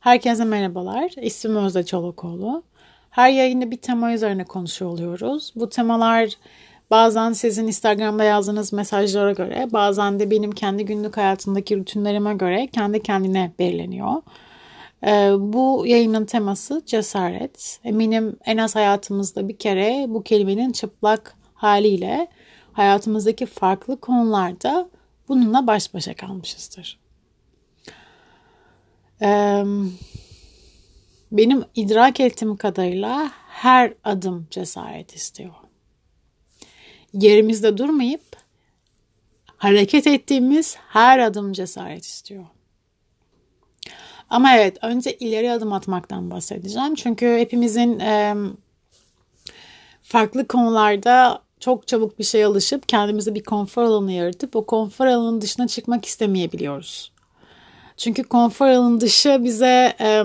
Herkese merhabalar. İsmim Özde Çolakoğlu. Her yayında bir tema üzerine konuşuyor oluyoruz. Bu temalar bazen sizin Instagram'da yazdığınız mesajlara göre, bazen de benim kendi günlük hayatımdaki rutinlerime göre kendi kendine belirleniyor. Ee, bu yayının teması cesaret. Eminim en az hayatımızda bir kere bu kelimenin çıplak haliyle hayatımızdaki farklı konularda bununla baş başa kalmışızdır. Benim idrak ettiğim kadarıyla her adım cesaret istiyor. Yerimizde durmayıp hareket ettiğimiz her adım cesaret istiyor. Ama evet önce ileri adım atmaktan bahsedeceğim. Çünkü hepimizin e, farklı konularda çok çabuk bir şeye alışıp kendimize bir konfor alanı yaratıp o konfor alanının dışına çıkmak istemeyebiliyoruz. Çünkü konfor alanı dışı bize e,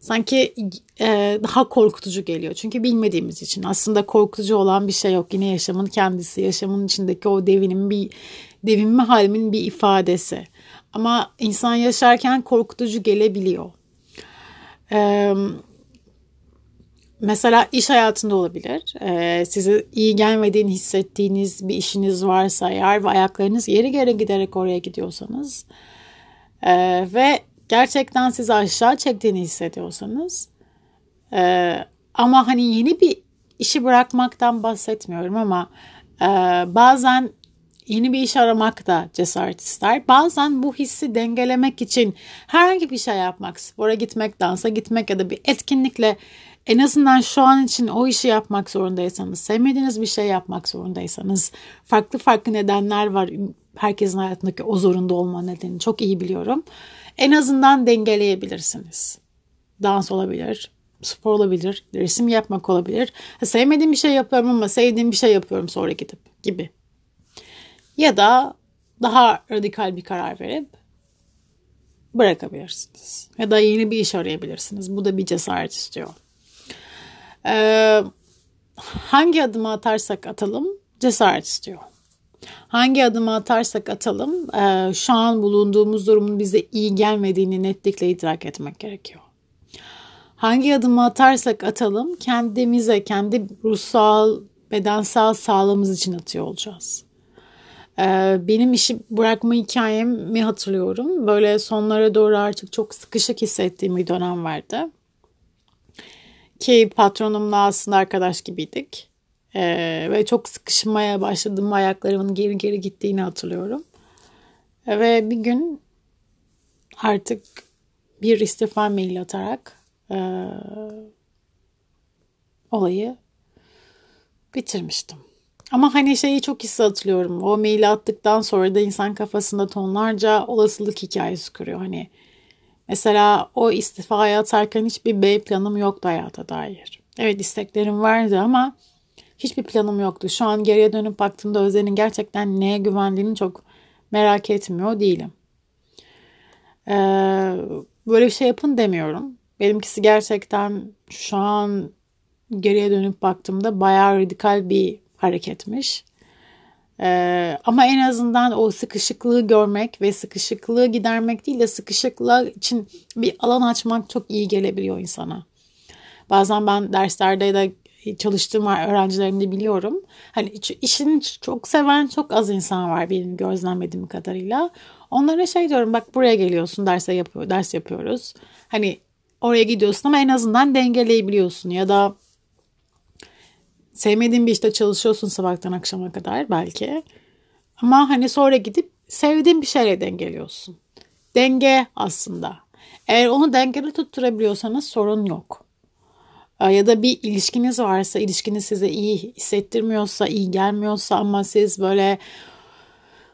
sanki e, daha korkutucu geliyor. Çünkü bilmediğimiz için aslında korkutucu olan bir şey yok. Yine yaşamın kendisi, yaşamın içindeki o devinin bir devinme halimin bir ifadesi. Ama insan yaşarken korkutucu gelebiliyor. Ee, mesela iş hayatında olabilir. Ee, size iyi gelmediğini hissettiğiniz bir işiniz varsa eğer ve ayaklarınız yeri geri giderek oraya gidiyorsanız e, ve gerçekten sizi aşağı çektiğini hissediyorsanız e, ama hani yeni bir işi bırakmaktan bahsetmiyorum ama e, bazen yeni bir iş aramak da cesaret ister. Bazen bu hissi dengelemek için herhangi bir şey yapmak, spora gitmek, dansa gitmek ya da bir etkinlikle en azından şu an için o işi yapmak zorundaysanız, sevmediğiniz bir şey yapmak zorundaysanız, farklı farklı nedenler var. Herkesin hayatındaki o zorunda olma nedeni çok iyi biliyorum. En azından dengeleyebilirsiniz. Dans olabilir, spor olabilir, resim yapmak olabilir. Sevmediğim bir şey yapıyorum ama sevdiğim bir şey yapıyorum sonra gidip gibi. Ya da daha radikal bir karar verip bırakabilirsiniz. Ya da yeni bir iş arayabilirsiniz. Bu da bir cesaret istiyor. Ee, hangi adımı atarsak atalım cesaret istiyor. Hangi adımı atarsak atalım e, şu an bulunduğumuz durumun bize iyi gelmediğini netlikle idrak etmek gerekiyor. Hangi adımı atarsak atalım kendimize, kendi ruhsal, bedensel sağlığımız için atıyor olacağız. Ee, benim işi bırakma hikayemi hatırlıyorum. Böyle sonlara doğru artık çok sıkışık hissettiğim bir dönem vardı. Ki patronumla aslında arkadaş gibiydik. Ee, ve çok sıkışmaya başladım. Ayaklarımın geri geri gittiğini hatırlıyorum. Ve bir gün artık bir istifa mail atarak e, olayı bitirmiştim. Ama hani şeyi çok hissettiriyorum. O maili attıktan sonra da insan kafasında tonlarca olasılık hikayesi kuruyor. Hani mesela o istifaya atarken hiçbir B planım yoktu hayata dair. Evet isteklerim vardı ama hiçbir planım yoktu. Şu an geriye dönüp baktığımda Özden'in gerçekten neye güvendiğini çok merak etmiyor değilim. Ee, böyle bir şey yapın demiyorum. Benimkisi gerçekten şu an geriye dönüp baktığımda bayağı radikal bir hareketmiş. Ee, ama en azından o sıkışıklığı görmek ve sıkışıklığı gidermek değil de sıkışıklığı için bir alan açmak çok iyi gelebiliyor insana. Bazen ben derslerde de çalıştığım öğrencilerimde biliyorum. Hani işini çok seven çok az insan var benim gözlemlediğim kadarıyla. Onlara şey diyorum bak buraya geliyorsun derse yapıyor, ders yapıyoruz. Hani oraya gidiyorsun ama en azından dengeleyebiliyorsun ya da sevmediğin bir işte çalışıyorsun sabahtan akşama kadar belki. Ama hani sonra gidip sevdiğin bir şeyle dengeliyorsun. Denge aslında. Eğer onu dengeli tutturabiliyorsanız sorun yok. Ya da bir ilişkiniz varsa, ilişkiniz size iyi hissettirmiyorsa, iyi gelmiyorsa ama siz böyle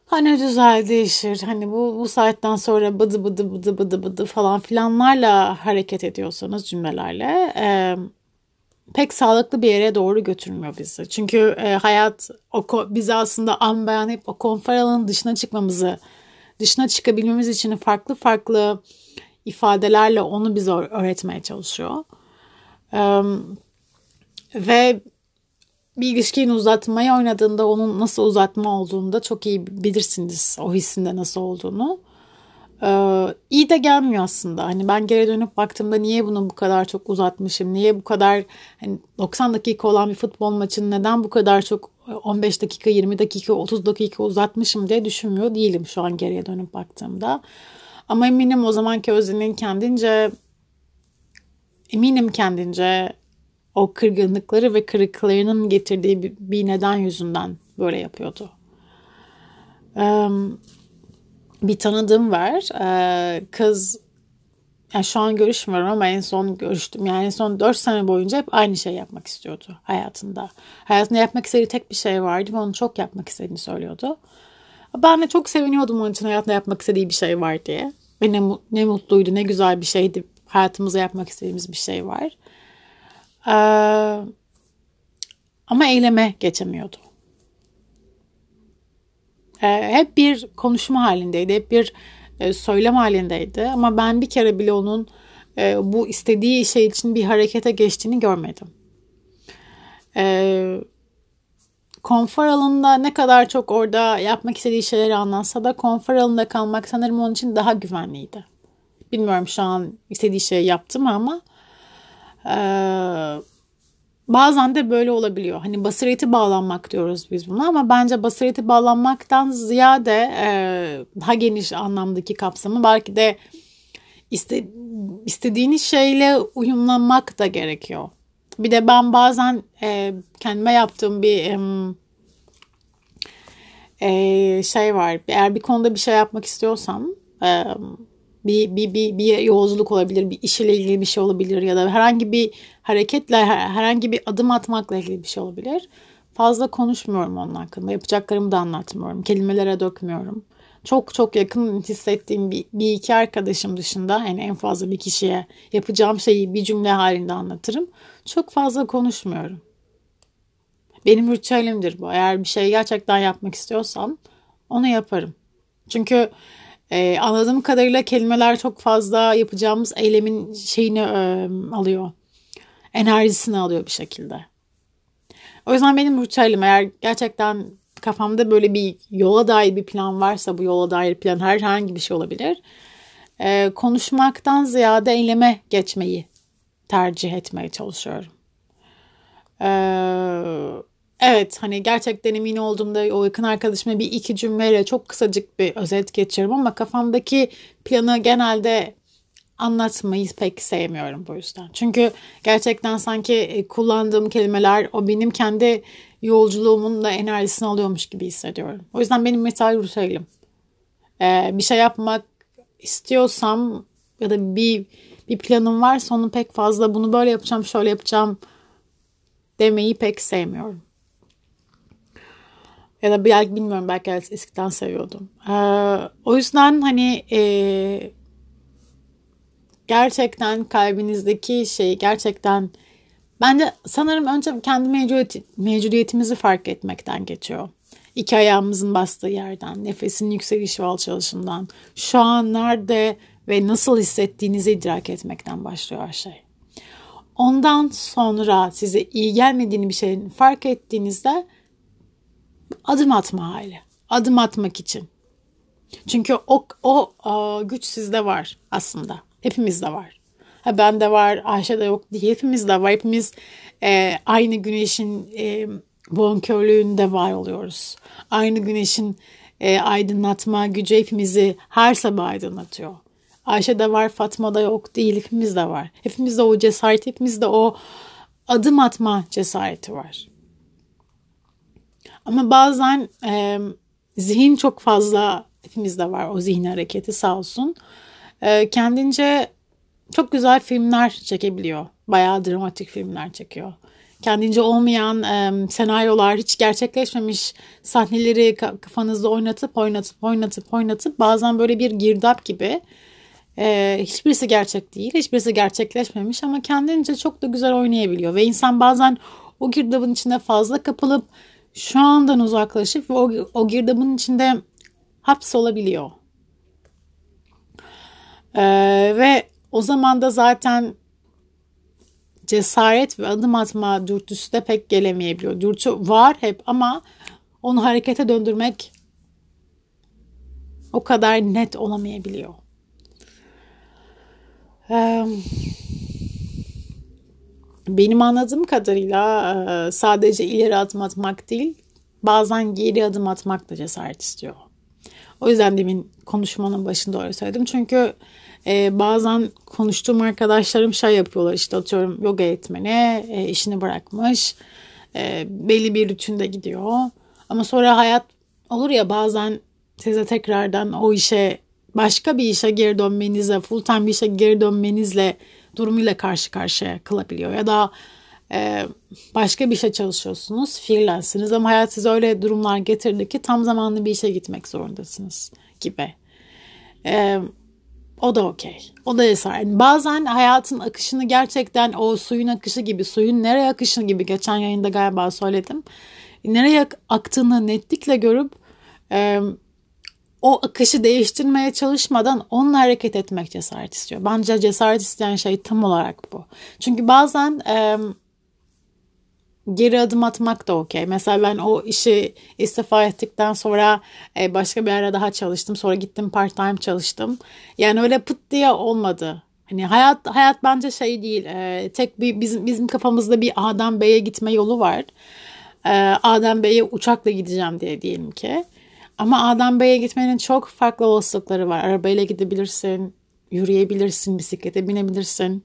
hani düzel değişir, hani bu, bu saatten sonra bıdı bıdı bıdı bıdı bıdı falan filanlarla hareket ediyorsanız cümlelerle e, pek sağlıklı bir yere doğru götürmüyor bizi. Çünkü e, hayat o bize aslında an beyan hep o konfor alanının dışına çıkmamızı, dışına çıkabilmemiz için farklı farklı ifadelerle onu bize öğretmeye çalışıyor. E, ve bir ilişkiyi uzatmaya oynadığında onun nasıl uzatma olduğunu da çok iyi bilirsiniz. O hissinde nasıl olduğunu. Ee, iyi de gelmiyor aslında. Hani ben geri dönüp baktığımda niye bunu bu kadar çok uzatmışım? Niye bu kadar hani 90 dakika olan bir futbol maçını neden bu kadar çok 15 dakika, 20 dakika, 30 dakika uzatmışım diye düşünmüyor değilim şu an geriye dönüp baktığımda. Ama eminim o zamanki Özden'in kendince eminim kendince o kırgınlıkları ve kırıklarının getirdiği bir, neden yüzünden böyle yapıyordu. Bir tanıdığım var. Ee, kız yani şu an görüşmüyorum ama en son görüştüm. Yani en son 4 sene boyunca hep aynı şey yapmak istiyordu hayatında. Hayatında yapmak istediği tek bir şey vardı ve onu çok yapmak istediğini söylüyordu. Ben de çok seviniyordum onun için hayatında yapmak istediği bir şey var diye. Ve ne, ne mutluydu, ne güzel bir şeydi. Hayatımızda yapmak istediğimiz bir şey var. Ee, ama eyleme geçemiyordu. Ee, hep bir konuşma halindeydi, hep bir e, söylem halindeydi. Ama ben bir kere bile onun e, bu istediği şey için bir harekete geçtiğini görmedim. E, konfor alanında ne kadar çok orada yapmak istediği şeyleri anlatsa da konfor alanında kalmak sanırım onun için daha güvenliydi. Bilmiyorum şu an istediği şeyi yaptı mı ama e, bazen de böyle olabiliyor. Hani basireti bağlanmak diyoruz biz buna ama bence basireti bağlanmaktan ziyade e, daha geniş anlamdaki kapsamı belki de iste, istediğiniz şeyle uyumlanmak da gerekiyor. Bir de ben bazen e, kendime yaptığım bir e, şey var. Eğer bir konuda bir şey yapmak istiyorsam e, bir, bir, bir, bir yolculuk olabilir, bir iş ile ilgili bir şey olabilir ya da herhangi bir hareketle, herhangi bir adım atmakla ilgili bir şey olabilir. Fazla konuşmuyorum onun hakkında. Yapacaklarımı da anlatmıyorum. Kelimelere dökmüyorum. Çok çok yakın hissettiğim bir, bir iki arkadaşım dışında yani en fazla bir kişiye yapacağım şeyi bir cümle halinde anlatırım. Çok fazla konuşmuyorum. Benim ritüelimdir bu. Eğer bir şey gerçekten yapmak istiyorsam onu yaparım. Çünkü ee, anladığım kadarıyla kelimeler çok fazla yapacağımız eylemin şeyini e, alıyor. Enerjisini alıyor bir şekilde. O yüzden benim ritüelim eğer gerçekten kafamda böyle bir yola dair bir plan varsa bu yola dair plan herhangi bir şey olabilir. E, konuşmaktan ziyade eyleme geçmeyi tercih etmeye çalışıyorum. Eee Evet hani gerçekten emin olduğumda o yakın arkadaşıma bir iki cümleyle çok kısacık bir özet geçiyorum ama kafamdaki planı genelde anlatmayı pek sevmiyorum bu yüzden. Çünkü gerçekten sanki e, kullandığım kelimeler o benim kendi yolculuğumun da enerjisini alıyormuş gibi hissediyorum. O yüzden benim metal ritüelim. Ee, bir şey yapmak istiyorsam ya da bir bir planım varsa onu pek fazla bunu böyle yapacağım şöyle yapacağım demeyi pek sevmiyorum. Ya da belki bilmiyorum belki eskiden seviyordum. Ee, o yüzden hani e, gerçekten kalbinizdeki şeyi gerçekten bence sanırım önce kendi mevcudiyet, mevcudiyetimizi fark etmekten geçiyor. İki ayağımızın bastığı yerden, nefesin yükseliş ve alçalışından, şu an nerede ve nasıl hissettiğinizi idrak etmekten başlıyor her şey. Ondan sonra size iyi gelmediğini bir şeyin fark ettiğinizde adım atma hali. Adım atmak için. Çünkü o, o, o güç sizde var aslında. Hepimizde var. Ha, ben de var, Ayşe'de yok diye hepimizde var. Hepimiz e, aynı güneşin e, bonkörlüğünde var oluyoruz. Aynı güneşin e, aydınlatma gücü hepimizi her sabah aydınlatıyor. Ayşe'de var, Fatma'da yok değil. Hepimizde var. Hepimizde o cesaret, hepimizde o adım atma cesareti var. Ama bazen e, zihin çok fazla hepimizde var o zihin hareketi sağ olsun. E, kendince çok güzel filmler çekebiliyor. Bayağı dramatik filmler çekiyor. Kendince olmayan e, senaryolar, hiç gerçekleşmemiş sahneleri kafanızda oynatıp oynatıp oynatıp oynatıp bazen böyle bir girdap gibi e, hiçbirisi gerçek değil, hiçbirisi gerçekleşmemiş ama kendince çok da güzel oynayabiliyor. Ve insan bazen o girdabın içinde fazla kapılıp şu andan uzaklaşıp o, o girdabın içinde hapsolabiliyor. Ee, ve o zaman da zaten cesaret ve adım atma dürtüsü de pek gelemeyebiliyor. Dürtü var hep ama onu harekete döndürmek o kadar net olamayabiliyor. Benim anladığım kadarıyla sadece ileri adım atmak değil, bazen geri adım atmak da cesaret istiyor. O yüzden demin konuşmanın başında öyle söyledim. Çünkü bazen konuştuğum arkadaşlarım şey yapıyorlar işte atıyorum yoga eğitmeni işini bırakmış belli bir rutinde gidiyor ama sonra hayat olur ya bazen size tekrardan o işe başka bir işe geri dönmenize full time bir işe geri dönmenizle durumuyla karşı karşıya kılabiliyor ya da e, başka bir işe çalışıyorsunuz freelance'siniz ama hayat size öyle durumlar getirdi ki tam zamanlı bir işe gitmek zorundasınız gibi. E, o da okey. O da cesaret. Yani bazen hayatın akışını gerçekten o suyun akışı gibi, suyun nereye akışı gibi geçen yayında galiba söyledim. Nereye aktığını netlikle görüp e, o akışı değiştirmeye çalışmadan onunla hareket etmek cesaret istiyor. Bence cesaret isteyen şey tam olarak bu. Çünkü bazen e, geri adım atmak da okey. Mesela ben o işi istifa ettikten sonra e, başka bir yere daha çalıştım. Sonra gittim part time çalıştım. Yani öyle pıt diye olmadı. Hani hayat hayat bence şey değil. E, tek bir bizim bizim kafamızda bir A'dan B'ye gitme yolu var. E, A'dan B'ye uçakla gideceğim diye diyelim ki. Ama A'dan B'ye gitmenin çok farklı olasılıkları var. Arabayla gidebilirsin, yürüyebilirsin, bisiklete binebilirsin.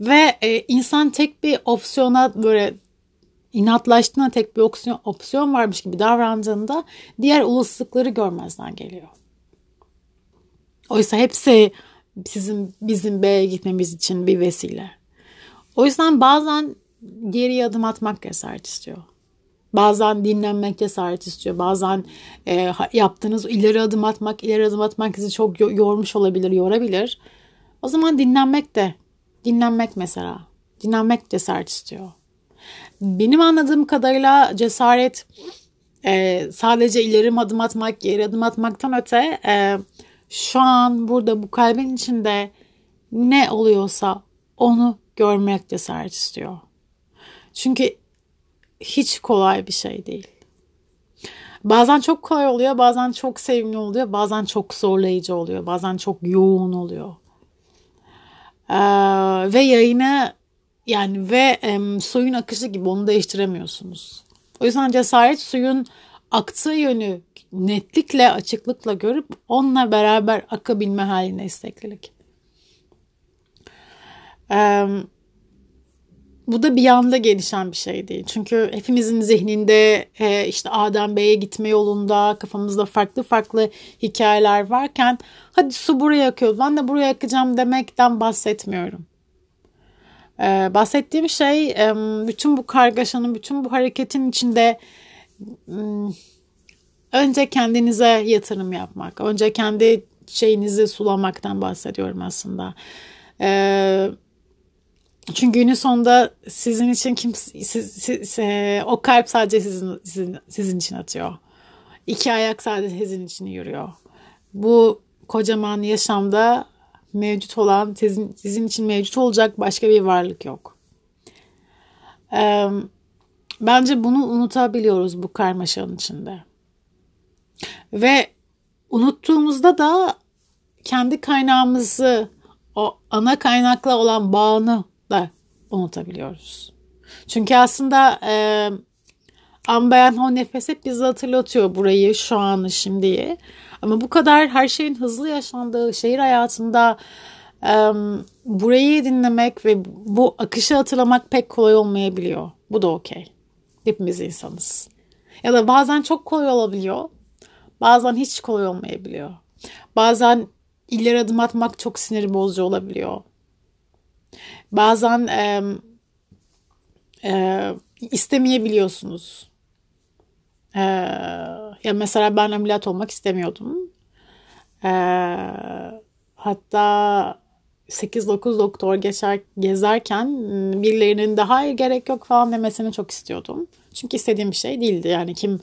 Ve e, insan tek bir opsiyona böyle inatlaştığında tek bir opsiyon, opsiyon varmış gibi davrandığında diğer olasılıkları görmezden geliyor. Oysa hepsi sizin bizim B'ye gitmemiz için bir vesile. O yüzden bazen geri adım atmak cesaret istiyor. Bazen dinlenmek cesaret istiyor. Bazen e, yaptığınız ileri adım atmak, ileri adım atmak sizi çok yormuş olabilir, yorabilir. O zaman dinlenmek de Dinlenmek mesela. Dinlenmek cesaret istiyor. Benim anladığım kadarıyla cesaret e, sadece ileri adım atmak, geri adım atmaktan öte e, şu an burada bu kalbin içinde ne oluyorsa onu görmek cesaret istiyor. Çünkü hiç kolay bir şey değil. Bazen çok kolay oluyor, bazen çok sevimli oluyor, bazen çok zorlayıcı oluyor, bazen çok yoğun oluyor. Ee, ve yayını yani ve e, suyun akışı gibi onu değiştiremiyorsunuz. O yüzden cesaret suyun aktığı yönü netlikle, açıklıkla görüp onunla beraber akabilme haline isteklilik. Ee, bu da bir anda gelişen bir şey değil. Çünkü hepimizin zihninde e, işte A'dan B'ye gitme yolunda kafamızda farklı farklı hikayeler varken hadi su buraya akıyor ben de buraya akacağım demekten bahsetmiyorum. E, bahsettiğim şey e, bütün bu kargaşanın, bütün bu hareketin içinde önce kendinize yatırım yapmak, önce kendi şeyinizi sulamaktan bahsediyorum aslında. Eee çünkü günün sonunda sizin için kim siz, siz, e, o kalp sadece sizin, sizin sizin için atıyor. İki ayak sadece sizin için yürüyor. Bu kocaman yaşamda mevcut olan sizin sizin için mevcut olacak başka bir varlık yok. Ee, bence bunu unutabiliyoruz bu karmaşanın içinde. Ve unuttuğumuzda da kendi kaynağımızı o ana kaynakla olan bağını unutabiliyoruz. Çünkü aslında e, ambeyan o nefes hep bizi hatırlatıyor burayı, şu anı, şimdiyi. Ama bu kadar her şeyin hızlı yaşandığı şehir hayatında e, burayı dinlemek ve bu akışı hatırlamak pek kolay olmayabiliyor. Bu da okey. Hepimiz insanız. Ya da bazen çok kolay olabiliyor. Bazen hiç kolay olmayabiliyor. Bazen ileri adım atmak çok sinir bozucu olabiliyor. Bazen e, e, istemeyebiliyorsunuz. E, ya mesela ben ameliyat olmak istemiyordum. E, hatta 8-9 doktor geçer, gezerken birilerinin daha gerek yok falan demesini çok istiyordum. Çünkü istediğim bir şey değildi. Yani kim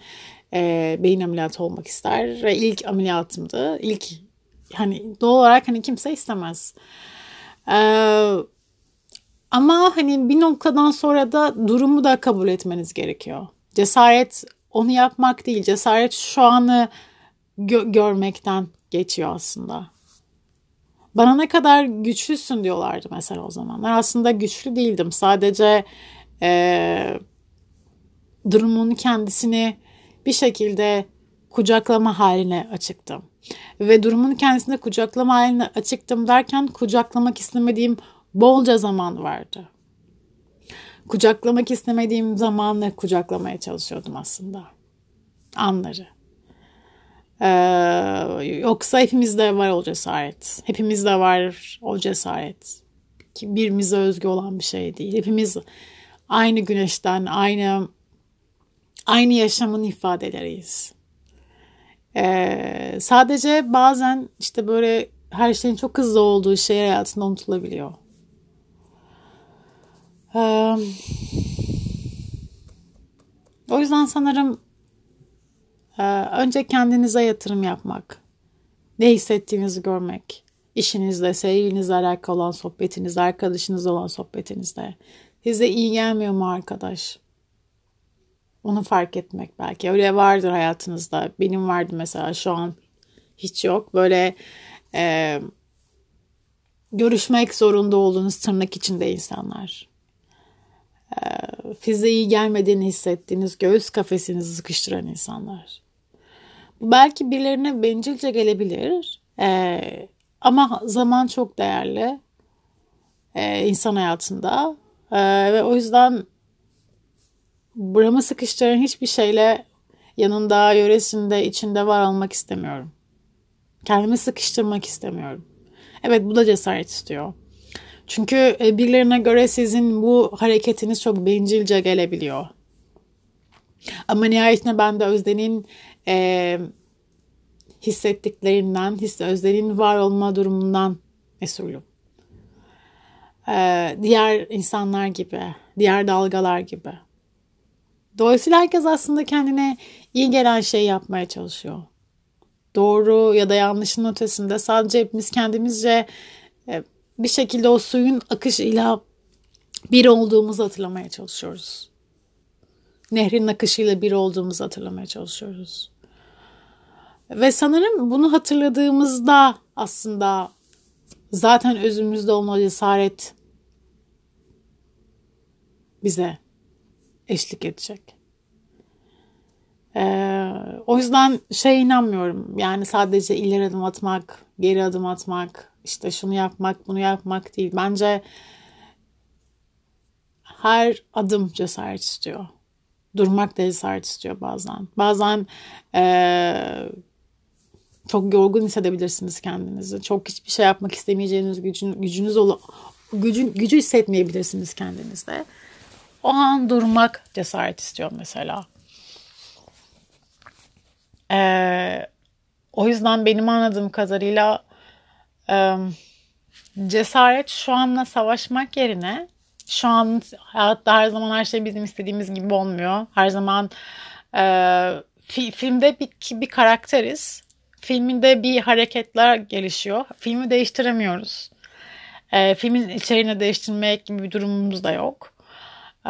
e, beyin ameliyatı olmak ister ve ilk ameliyatımdı. İlk hani doğal olarak hani kimse istemez. Ee, ama hani bir noktadan sonra da durumu da kabul etmeniz gerekiyor. Cesaret onu yapmak değil. Cesaret şu anı gö- görmekten geçiyor aslında. Bana ne kadar güçlüsün diyorlardı mesela o zamanlar. Aslında güçlü değildim. Sadece e, durumun kendisini bir şekilde kucaklama haline açıktım. Ve durumun kendisinde kucaklama haline açıktım derken kucaklamak istemediğim bolca zaman vardı. Kucaklamak istemediğim zamanı kucaklamaya çalışıyordum aslında. Anları. Ee, yoksa hepimizde var o cesaret. Hepimizde var o cesaret. Ki birimize özgü olan bir şey değil. Hepimiz aynı güneşten, aynı aynı yaşamın ifadeleriyiz. Ee, sadece bazen işte böyle her şeyin çok hızlı olduğu şey hayatında unutulabiliyor. Ee, o yüzden sanırım e, önce kendinize yatırım yapmak, ne hissettiğinizi görmek, işinizde, sevgilinizle alakalı olan sohbetinizde, arkadaşınızla olan sohbetinizde. Size iyi gelmiyor mu arkadaş? Onu fark etmek belki. Öyle vardır hayatınızda. Benim vardı mesela şu an hiç yok. Böyle e, görüşmek zorunda olduğunuz tırnak içinde insanlar. Size gelmediğini hissettiğiniz göğüs kafesinizi sıkıştıran insanlar. Bu belki birilerine bencilce gelebilir. E, ama zaman çok değerli e, insan hayatında. E, ve o yüzden buramı sıkıştıran hiçbir şeyle yanında, yöresinde, içinde var olmak istemiyorum. Kendimi sıkıştırmak istemiyorum. Evet bu da cesaret istiyor. Çünkü e, birilerine göre sizin bu hareketiniz çok bencilce gelebiliyor. Ama nihayetinde ben de Özden'in e, hissettiklerinden, his, Özden'in var olma durumundan mesulüm. E, diğer insanlar gibi, diğer dalgalar gibi. Dolayısıyla herkes aslında kendine iyi gelen şey yapmaya çalışıyor. Doğru ya da yanlışın ötesinde sadece hepimiz kendimizce bir şekilde o suyun akışıyla bir olduğumuzu hatırlamaya çalışıyoruz. Nehrin akışıyla bir olduğumuzu hatırlamaya çalışıyoruz. Ve sanırım bunu hatırladığımızda aslında zaten özümüzde olan cesaret bize eşlik edecek. Ee, o yüzden şey inanmıyorum. Yani sadece ileri adım atmak, geri adım atmak, işte şunu yapmak, bunu yapmak değil. Bence her adım cesaret istiyor. Durmak da cesaret istiyor bazen. Bazen ee, çok yorgun hissedebilirsiniz kendinizi. Çok hiçbir şey yapmak istemeyeceğiniz gücün, gücünüz ol, gücün, gücü hissetmeyebilirsiniz kendinizde. O an durmak cesaret istiyor mesela. Ee, o yüzden benim anladığım kadarıyla cesaret şu anla savaşmak yerine şu an hayatta her zaman her şey bizim istediğimiz gibi olmuyor. Her zaman e, fi, filmde bir, bir karakteriz. Filminde bir hareketler gelişiyor. Filmi değiştiremiyoruz. E, filmin içeriğini değiştirmek gibi bir durumumuz da yok. Ee,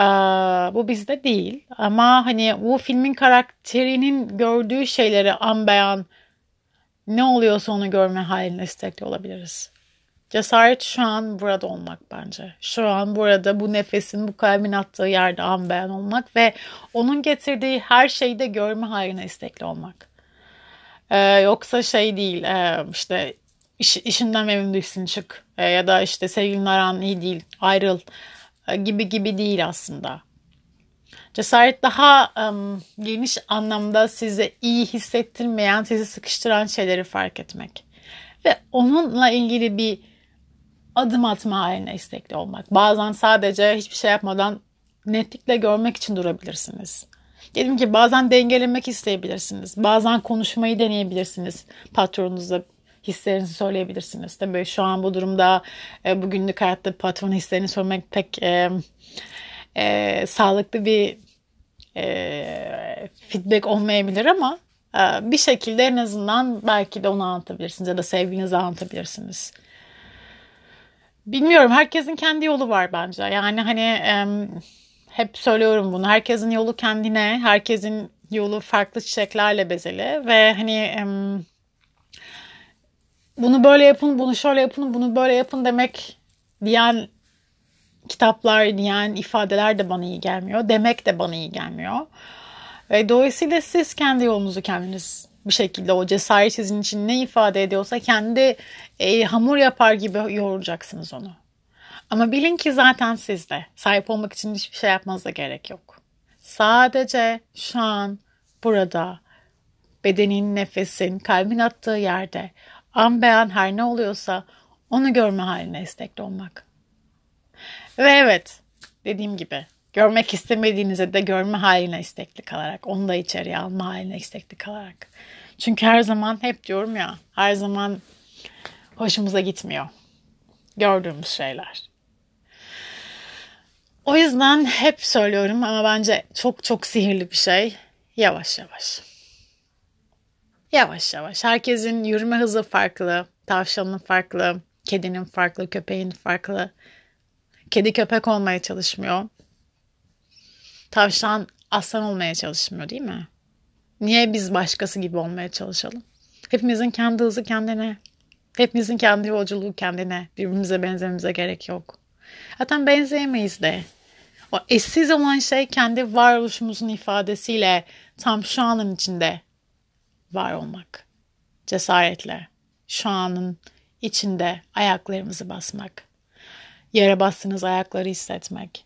bu bizde değil. Ama hani bu filmin karakterinin gördüğü şeyleri an beyan ne oluyorsa onu görme haline istekli olabiliriz. Cesaret şu an burada olmak bence. Şu an burada bu nefesin, bu kalbin attığı yerde an beyan olmak ve onun getirdiği her şeyi de görme haline istekli olmak. Ee, yoksa şey değil e, işte iş, işinden memnun değilsin çık e, ya da işte sevgilin aran iyi değil ayrıl e, gibi gibi değil aslında. Cesaret daha um, geniş anlamda size iyi hissettirmeyen, sizi sıkıştıran şeyleri fark etmek. Ve onunla ilgili bir adım atma haline istekli olmak. Bazen sadece hiçbir şey yapmadan netlikle görmek için durabilirsiniz. Dedim ki bazen dengelemek isteyebilirsiniz. Bazen konuşmayı deneyebilirsiniz patronunuzla hislerinizi söyleyebilirsiniz. Tabii şu an bu durumda e, bugünlük hayatta patron hislerini sormak pek e, sağlıklı bir e, feedback olmayabilir ama e, bir şekilde en azından belki de onu anlatabilirsiniz ya da sevginizi anlatabilirsiniz. Bilmiyorum herkesin kendi yolu var bence. Yani hani e, hep söylüyorum bunu. Herkesin yolu kendine, herkesin yolu farklı çiçeklerle bezeli ve hani e, bunu böyle yapın, bunu şöyle yapın, bunu böyle yapın demek diyen kitaplar, diyen ifadeler de bana iyi gelmiyor. Demek de bana iyi gelmiyor. Ve dolayısıyla siz kendi yolunuzu kendiniz bir şekilde o cesaret sizin için ne ifade ediyorsa kendi e, hamur yapar gibi yoğuracaksınız onu. Ama bilin ki zaten sizde. Sahip olmak için hiçbir şey yapmanıza gerek yok. Sadece şu an burada bedenin, nefesin, kalbin attığı yerde an beyan her ne oluyorsa onu görme haline istekli olmak. Ve evet dediğim gibi görmek istemediğinizde de görme haline istekli kalarak onu da içeriye alma haline istekli kalarak. Çünkü her zaman hep diyorum ya her zaman hoşumuza gitmiyor gördüğümüz şeyler. O yüzden hep söylüyorum ama bence çok çok sihirli bir şey. Yavaş yavaş. Yavaş yavaş. Herkesin yürüme hızı farklı. Tavşanın farklı. Kedinin farklı. Köpeğin farklı. Kedi köpek olmaya çalışmıyor. Tavşan aslan olmaya çalışmıyor değil mi? Niye biz başkası gibi olmaya çalışalım? Hepimizin kendi hızı kendine. Hepimizin kendi yolculuğu kendine. Birbirimize benzememize gerek yok. Zaten benzeyemeyiz de. O eşsiz olan şey kendi varoluşumuzun ifadesiyle tam şu anın içinde var olmak. Cesaretle şu anın içinde ayaklarımızı basmak. Yere bastığınız ayakları hissetmek.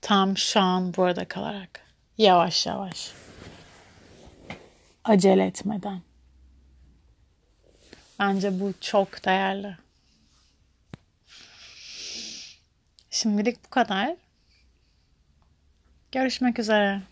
Tam şu an burada kalarak. Yavaş yavaş. Acele etmeden. Bence bu çok değerli. Şimdilik bu kadar. Görüşmek üzere.